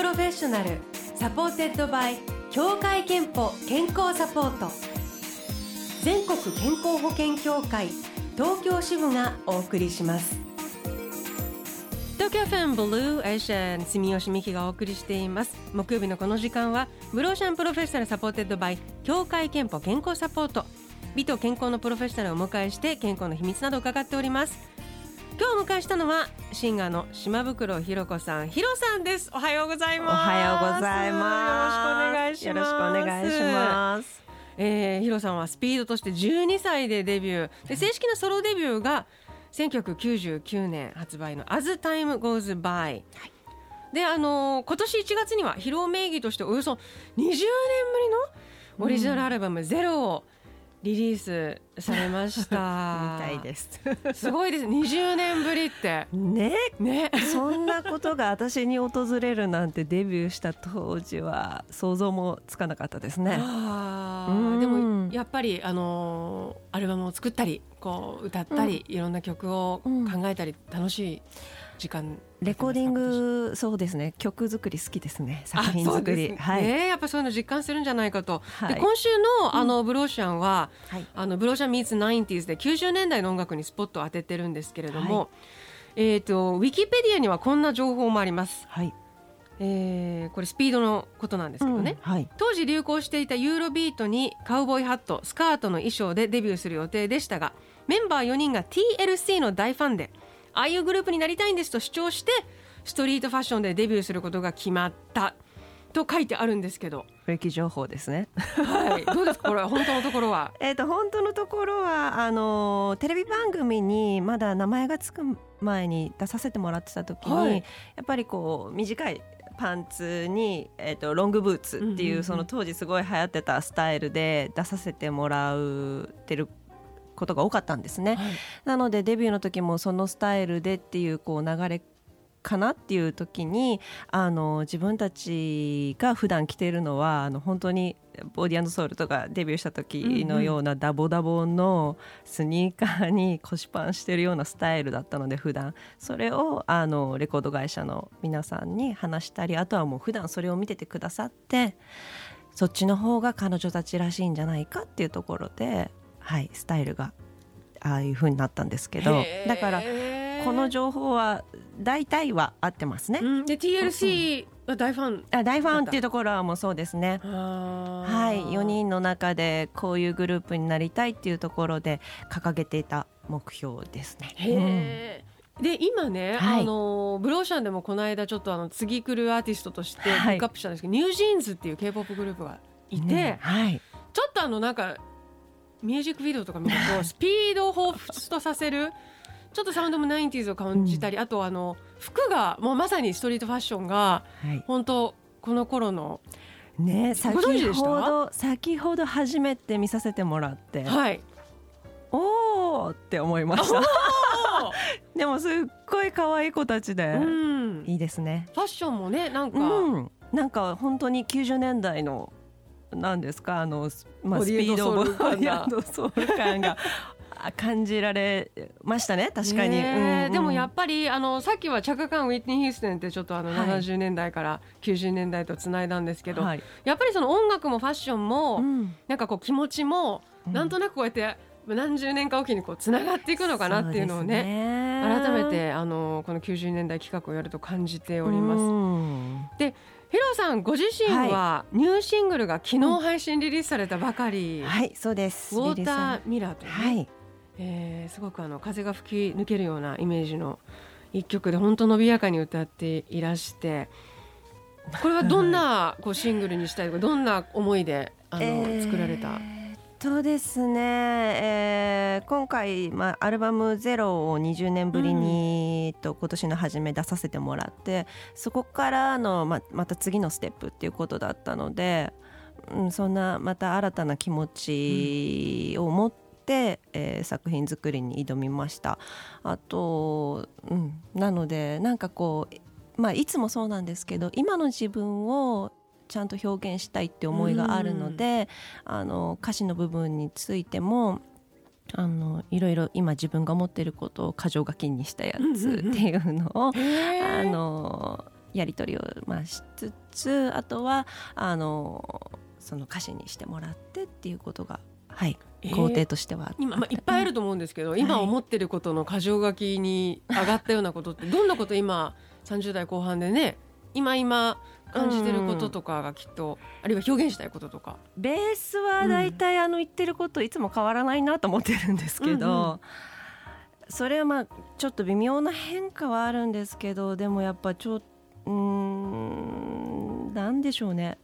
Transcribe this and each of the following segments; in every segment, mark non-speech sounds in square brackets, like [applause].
プロフェッショナル supported by 協会けんぽ健康サポート。全国健康保険協会東京支部がお送りします。東京 FM ブルーエーシャン住吉美紀がお送りしています。木曜日のこの時間はブルーオーシャンプロフェッショナル supported by 協会けんぽ健康サポート。美と健康のプロフェッショナルをお迎えして健康の秘密などを伺っております。今日お迎えしたのはシンガーの島袋ひろ子さん。ひろさんです。おはようございます。おはようございます。よろしくお願いします。よろしくお願いします。えー、ヒロさんはスピードとして12歳でデビュー。で正式なソロデビューが1999年発売の「As Time Goes By」であのー今年1月には披露名義としておよそ20年ぶりのオリジナルアルバム「ゼロをリリースされました。[laughs] みたいです。すごいです。20年ぶりって。ね？ね。そんなことが私に訪れるなんてデビューした当時は想像もつかなかったですね。でもやっぱりあのーアルバムを作ったりこう歌ったり、いろんな曲を考えたり楽しい時間。レコーディングそうですね。曲作り好きですね。作品作り、ね。はい、ねやっぱそういうの実感するんじゃないかと、はい。で今週のあのブローシャンは、はい。あのブローシャン Meets 90s で90年代の音楽にスポットを当ててるんですけれども、えっ、とウィキペディアにはこんな情報もあります。はい。えーこれスピードのことなんですけどね。うん。はい。当時流行していたユーロビートにカウボーイハットスカートの衣装でデビューする予定でしたがメンバー4人が TLC の大ファンでああいうグループになりたいんですと主張してストリートファッションでデビューすることが決まった。と書いてあるんですけど、フレキ情報ですね。はい、どうですか？これは本当のところは？[laughs] えっと本当のところはあのテレビ番組にまだ名前がつく前に出させてもらってた時に、はい。やっぱりこう短いパンツに、えっとロングブーツっていう,、その当時すごい流行ってたスタイルで出させてもらうてることが多かったんですね。はい。なのでデビューの時もそのスタイルでっていうこう流れかなっていう時にあの自分たちが普段着ているのはあの本当にボディソウルとかデビューした時のようなダボダボのスニーカーに腰パンしてるようなスタイルだったので普段。それをあのレコード会社の皆さんに話したりあとはもう普段それを見ててくださってそっちの方が彼女たちらしいんじゃないかっていうところで、はい、スタイルがああいう風になったんですけどだからこの情報は大体は合ってますね。うん。で TLC は大ファン？あ大ファンっていうところはもうそうですね。ははい、4人の中でこういうグループになりたいっていうところで掲げていた目標ですね。へー。で今ね、はい。あのブローシャンでもこの間ちょっとあの次来るアーティストとしてピはいックアップしたんですけど、ニュージーンズっていう K-POP グループがいて、ねはい、ちょっとあのなんかミュージックビデオとか見ると [laughs] スピードを彷彿とさせるちょっとサウンドも 90s を感じたり、あとあの服がもうまさにストリートファッションがはい、本当この頃のね先ほど先ほど初めて見させてもらって、はい。おーって思いました。[laughs] でもすっごい可愛い子たちで、うん、いいですね。ファッションもねなんか、うん、なんか本当に90年代のなんですか？あの、まあ、スピードボディソウル感が。[laughs] あ感じられましたね確かに、うんうん。でもやっぱりあのさっきはチャカカンウィッティ・ヒーステンってちょっとあのはい。70年代から90年代とつないだんですけど、はい。やっぱりその音楽もファッションも、うん。なんかこう気持ちも、うん。なんとなくこうやって何十年かおきにこうつながっていくのかなっていうのをねね。改めてあのこの90年代企画をやると感じております。うんヒロさんご自身はニューシングルが昨日配信リリースされたばかり、はいそうです。ウォーターーミラーというね、はい。えーすごくあの風が吹き抜けるようなイメージの一曲で本当伸びやかに歌っていらして。これはどんなこうシングルにしたいとかどんな思いであの、えー作られた？とですね、えー今回、まあ、アルバム「ゼロを20年ぶりに、と今年の初め出させてもらってそこからのままた次のステップっていうことだったので、うん、そんなまた新たな気持ちを持って、えー作品作りに挑みました。あと、うん、なのでなんかこう、まあ、いつもそうなんですけど今の自分をちゃんと表現したいって思いがあるので、あの歌詞の部分についてもあのいろいろ今自分が思っていることを箇条書きにしたやつっていうのを、あのやり取りをまあしつつあとはあのその歌詞にしてもらってっていうことがはい工程としては今、まあ、いっぱいあると思うんですけど、今思ってることの箇条書きに上がったようなことってどんなこと今30代後半でね今今感じてることとかがきっと、あるいは表現したいこととか。ベースは大体あの言ってることいつも変わらないなと思ってるんですけど、うんうん。それはまあちょっと微妙な変化はあるんですけどでもやっぱちょっうーんなんでしょうね。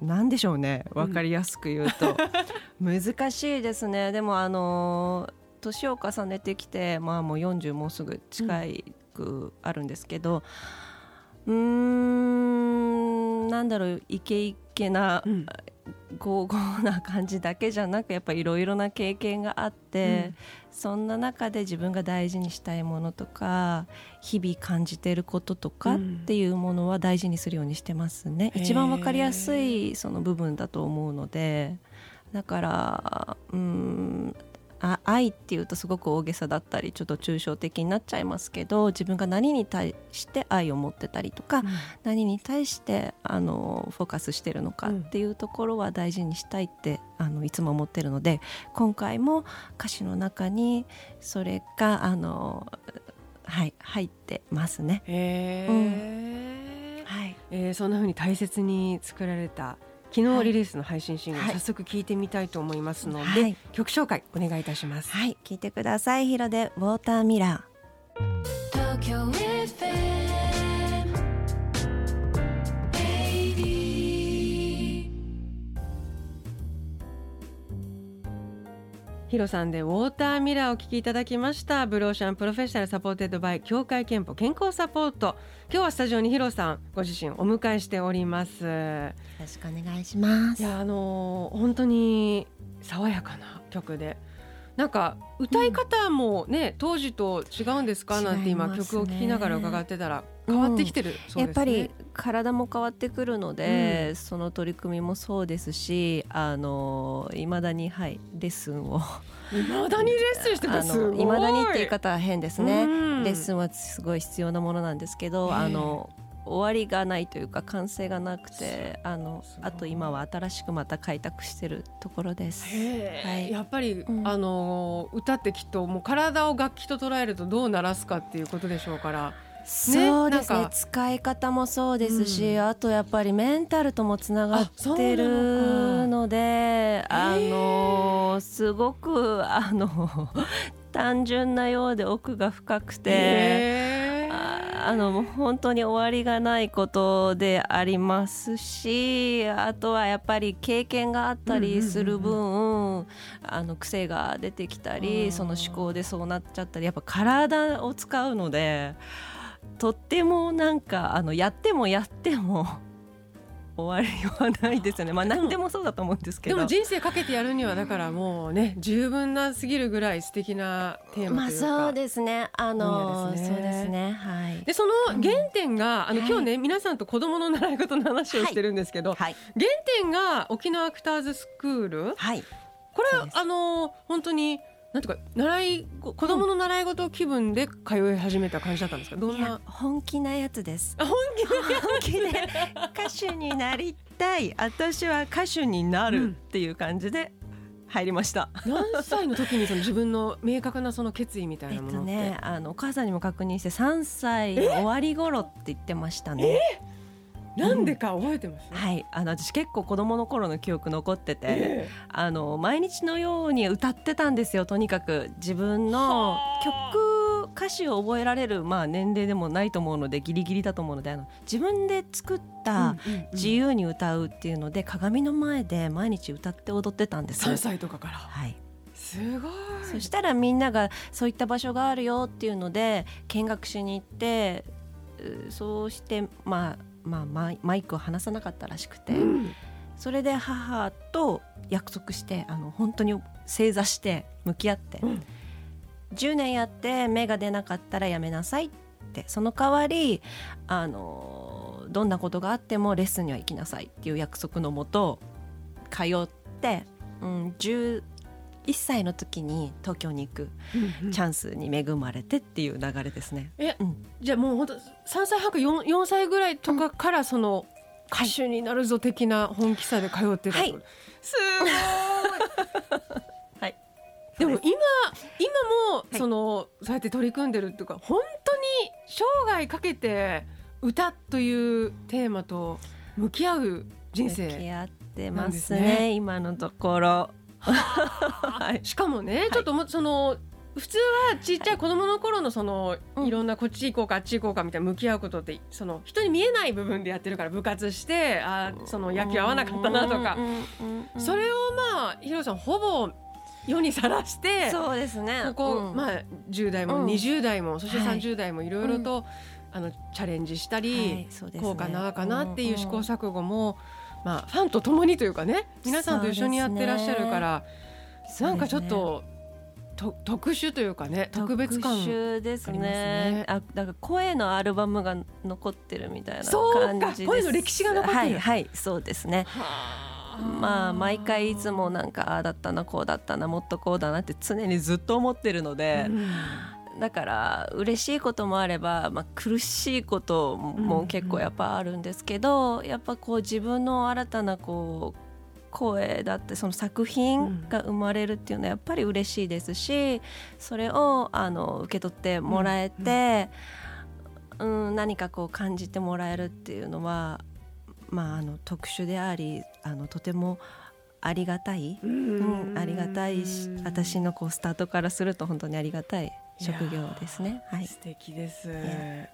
なんでしょうね。分かりやすく言うと、難しいですね。でもあの年を重ねてきてまあもう40もうすぐ近いくあるんですけど、うーんなんだろうイケイケな、うん。ゴーゴーな感じだけじゃなくやっぱいろいろな経験があって、そんな中で自分が大事にしたいものとか日々感じていることとかっうん。ていうものは大事にするようにしてますね、へー。一番わかりやすいその部分だと思うので。だからうんあ愛っていうとすごく大げさだったりちょっと抽象的になっちゃいますけど自分が何に対して愛を持ってたりとか、何に対してあのフォーカスしてるのかっていうところは大事にしたいってあのいつも思ってるので今回も歌詞の中にそれがあの、はい、入ってますね。へえ、はい、えーそんな風に大切に作られた昨日リリースの配信シングル、はい。早速聞いてみたいと思いますので、はい。曲紹介お願いいたします。はい、聞いてください。ヒロでウォーターミラーヒロさんでウォーターミラーをお聞きいただきました。ブルーオーシャンプロフェッショナル supported by 協会けんぽ健康サポート。今日はスタジオにヒロさんご自身お迎えしております。よろしくお願いします。いやあのー本当に爽やかな曲で。なんか歌い方もね、当時と違うんですか？なんて今曲を聴きながら伺ってたら変わってきてる、そうですね。やっぱり体も変わってくるので、その取り組みもそうですしあのいまだにはいレッスンを。未だにレッスンしてあますごい。の未だにって言い方は変ですね、うん。レッスンはすごい必要なものなんですけど、ええ。あの終わりがないというか完成がなくてあのあと今は新しくまた開拓してるところです。はい。やっぱり、うん。あの歌ってきっともう体を楽器と捉えるとどう鳴らすかっていうことでしょうからそうですね。使い方もそうですし、うん。あとやっぱりメンタルともつながってるのであのすごくあの [laughs] 単純なようで奥が深くて。ああのもう本当に終わりがないことでありますしあとはやっぱり経験があったりする分、あの癖が出てきたりその思考でそうなっちゃったりやっぱ体を使うのでとってもなんかあのやってもやっても [laughs] 終わりはないですよねまあ何でもそうだと思うんですけど。でも人生かけてやるにはだからもうね十分なすぎるぐらい素敵なテーマまあというか、そうですね。あのねそうですね。はい。でその原点が、あのはい今日ね皆さんと子供の習い事の話をしてるんですけど、はい。原点が沖縄アクターズスクール？はい。これあの本当になんとか習い子子供の習い事気分で通い始めた感じだったんですか？どんな？本気なやつです。あ本 [laughs] 本気で歌手になりたい。私は歌手になるっていう感じで入りました。気何歳の時にその自分の明確なその決意みたいえっなものって、とね、あのお母さんにも確認して3歳の終わり頃って言ってましたね。なんでか覚えてます、はい、あの私結構子供の頃の記憶残ってて、えあの毎日のように歌ってたんですよ。とにかく自分の曲歌詞を覚えられる、まあ、年齢でもないと思うのでギリギリだと思うのであの自分で作った自由に歌うっていうので鏡の前で毎日歌って踊ってたんです。3歳とかから。はい、すごい。そしたらみんながそういった場所があるよっていうので見学しに行ってうそうして、まあまあ、マイマイクを離さなかったらしくて、うん。それで母と約束してあの本当に正座して向き合って、うん。10年やって芽が出なかったらやめなさいってその代わりあのどんなことがあってもレッスンには行きなさいっていう約束のもと通って、うん、10 1歳の時に東京に行くチャンスに恵まれてっていう流れですね。え、うん。じゃあもう本当3歳半か 4, 4歳ぐらいとかからその歌手になるぞ的な本気さで通ってたってこと、すごい。はい。[laughs] でも今今もいその、そうやって取り組んでるっていうか本当に生涯かけて歌というテーマと向き合う人向き生合ってますすねね。今のところ。はい。しかもね、ちょっともその普通はちっちゃい子供の頃のその、うん。いろんなこっち行こうかあっち行こうかみたいな向き合うことってその人に見えない部分でやってるから部活してあーその野球合わなかったなとか。それをまあヒロさんほぼ世にさらしてそうですね。ここ、うん。まあ10代もうん。20代も、そしてはい。30代もいろいろと、あのチャレンジしたり、はいそうですね。こうかなあかなっていう試行錯誤も、まあファンと共にというかね皆さんと一緒にやってらっしゃるから、なんかちょっと、と特殊というかね特別感特殊ですね。ねあだから声のアルバムが残ってるみたいな感じです。声の歴史が残ってる。はいはいそうですね。はまあ毎回いつもなんかああだったなこうだったなもっとこうだなって常にずっと思ってるので、だから嬉しいこともあれば、まあ、苦しいことも結構やっぱあるんですけど、やっぱこう自分の新たなこう声だってその作品が生まれるっていうのはやっぱり嬉しいですしそれをあの受け取ってもらえて、うん何かこう感じてもらえるっていうのは、まあ、あの特殊でありあのとてもありがたい、うん、ありがたいし私のこうスタートからすると本当にありがたい職業ですね。はい、素敵です。や。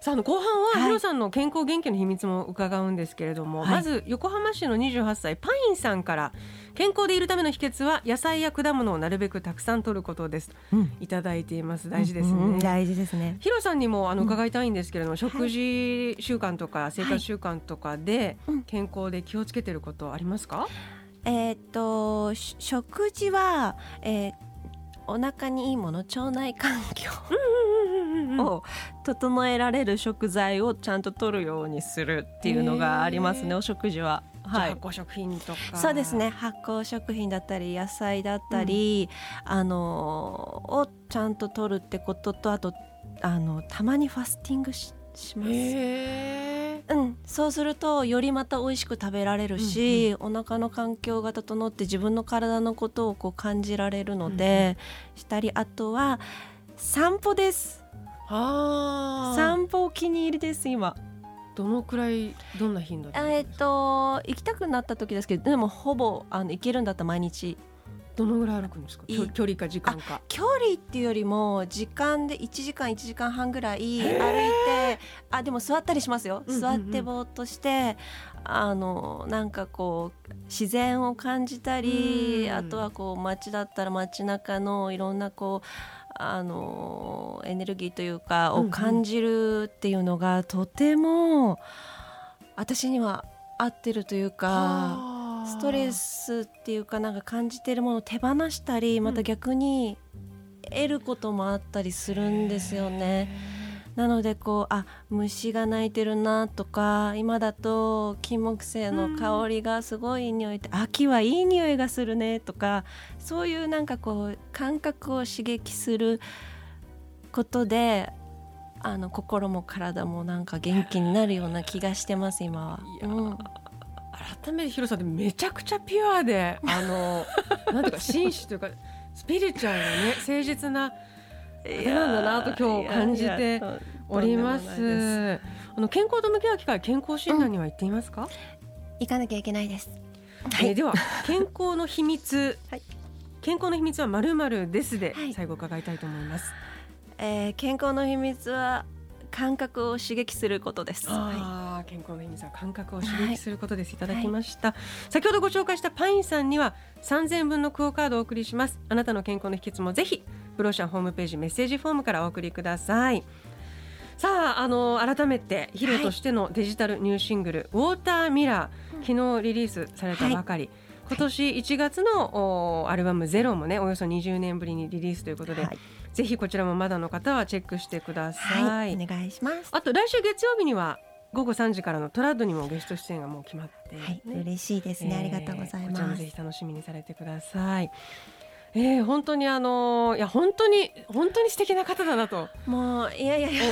さああの後半ははい。ヒロさんの健康元気の秘密も伺うんですけれども、はい。まず横浜市の28歳パインさんから健康でいるための秘訣は野菜や果物をなるべくたくさん摂ることです。うん。いただいています。大事ですね、うんうん大事ですね。ヒロさんにもあのうん伺いたいんですけれども、食事習慣とか生活習慣とかでうん。健康で気をつけてることありますか？えーっとし食事は、えーお腹にいいもの腸内環境を整えられる食材をちゃんと取るようにするっていうのがありますねお食事は。はい発酵食品とか。そうですね発酵食品だったり野菜だったり、あのをちゃんと取るってこととあとあのたまにファスティングしします。うん、そうするとよりまた美味しく食べられるし、お腹の環境が整って自分の体のことをこう感じられるので、したりあとは散歩です。あー。散歩お気に入りです今。どのくらいどんな頻度で？えっと行きたくなった時ですけどでもほぼあの行けるんだったら毎日どのぐらい歩くんですか？い距距離か時間か。距離っていうよりも時間で1時間1時間半ぐらい歩いてあでも座ったりしますよ、座ってぼーっとしてあのなんかこう自然を感じたり、うんあとはこう街だったら街中のいろんなこうあのエネルギーというかを感じるっていうのがとても私には合ってるというか。ストレスっていうかなんか感じてるものを手放したりまた逆に得ることもあったりするんですよね。なのでこうあ虫が鳴いてるなとか今だと金木犀の香りがすごいいい匂いで、秋はいい匂いがするねとかそういうなんかこう感覚を刺激することであの心も体もなんか元気になるような気がしてます今は。改めてヒロさんってめちゃくちゃピュアであの [laughs] なんていうか紳士というかスピリチュアルなね誠実なれなんだなと今日感じておりますあの健康と向き合う機会健康診断には行っていますか？行かなきゃいけないです。えーでは健康の秘密、はい健康の秘密はまるまるですではい最後伺いたいと思います。えー健康の秘密は感覚を刺激することです。はああ、健康の秘密は感覚を刺激することです。いただきました。先ほどご紹介したパインさんには3000分のクオカードをお送りします。あなたの健康の秘訣もぜひブローシャンホームページメッセージフォームからお送りください。さあ、あの改めてヒロとしてのデジタルニューシングル、ウォーターミラー昨日リリースされたばかり。今年1月のおアルバムゼロもねおよそ20年ぶりにリリースということで、はいぜひこちらもまだの方はチェックしてください。はい、お願いします。あと来週月曜日には午後3時からのトラッドにもゲスト出演がもう決まって、はい、ね嬉しいですね。ありがとうございますもぜひ。楽しみにされてください。えー、本当にあのーいや本当に本当に素敵な方だなともういやいやいや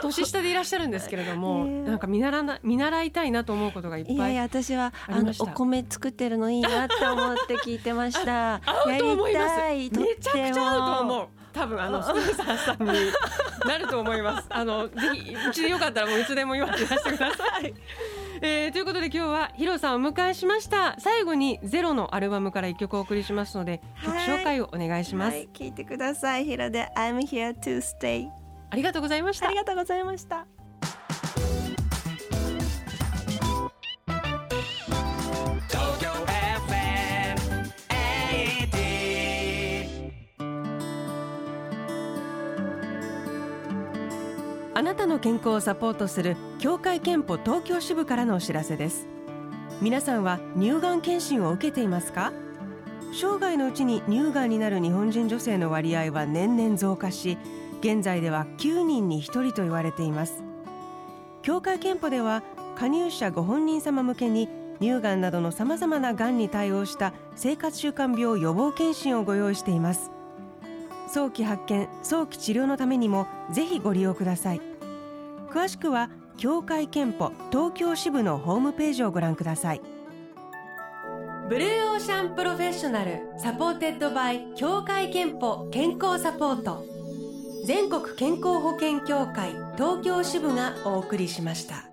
年下でいらっしゃるんですけれども、ね [laughs] えなんか見習な見習いたいなと思うことがいっぱいいやいや私はあのお米作ってるのいいなって思って聞いてました。[laughs] やりたいめちゃくちゃ合うと思う。う多分あのスーサーさんになると思います。[laughs] あのぜひうちでよかったらもういつでも祝っていらしてください。[laughs] えー、ということで今日はヒロさんをお迎えしました。最後にゼロのアルバムから一曲お送りしますので曲はい。紹介をお願いします、はい、聞いてください。ヒロで I'm here to stay。ありがとうございました。ありがとうございました。あなたの健康をサポートする協会憲法東京支部からのお知らせです。皆さんは乳がん検診を受けていますか？生涯のうちに乳がんになる日本人女性の割合は年々増加し現在では9人に1人と言われています。協会けんぽでは加入者ご本人様向けに乳がんなどのさまざまながんに対応した生活習慣病予防健診をご用意しています。早期発見早期治療のためにもぜひご利用ください。詳しくは協会けんぽ東京支部のホームページをご覧ください。ブルーオーシャンプロフェッショナル supported by 協会けんぽ健康サポート。全国健康保険協会東京支部がお送りしました。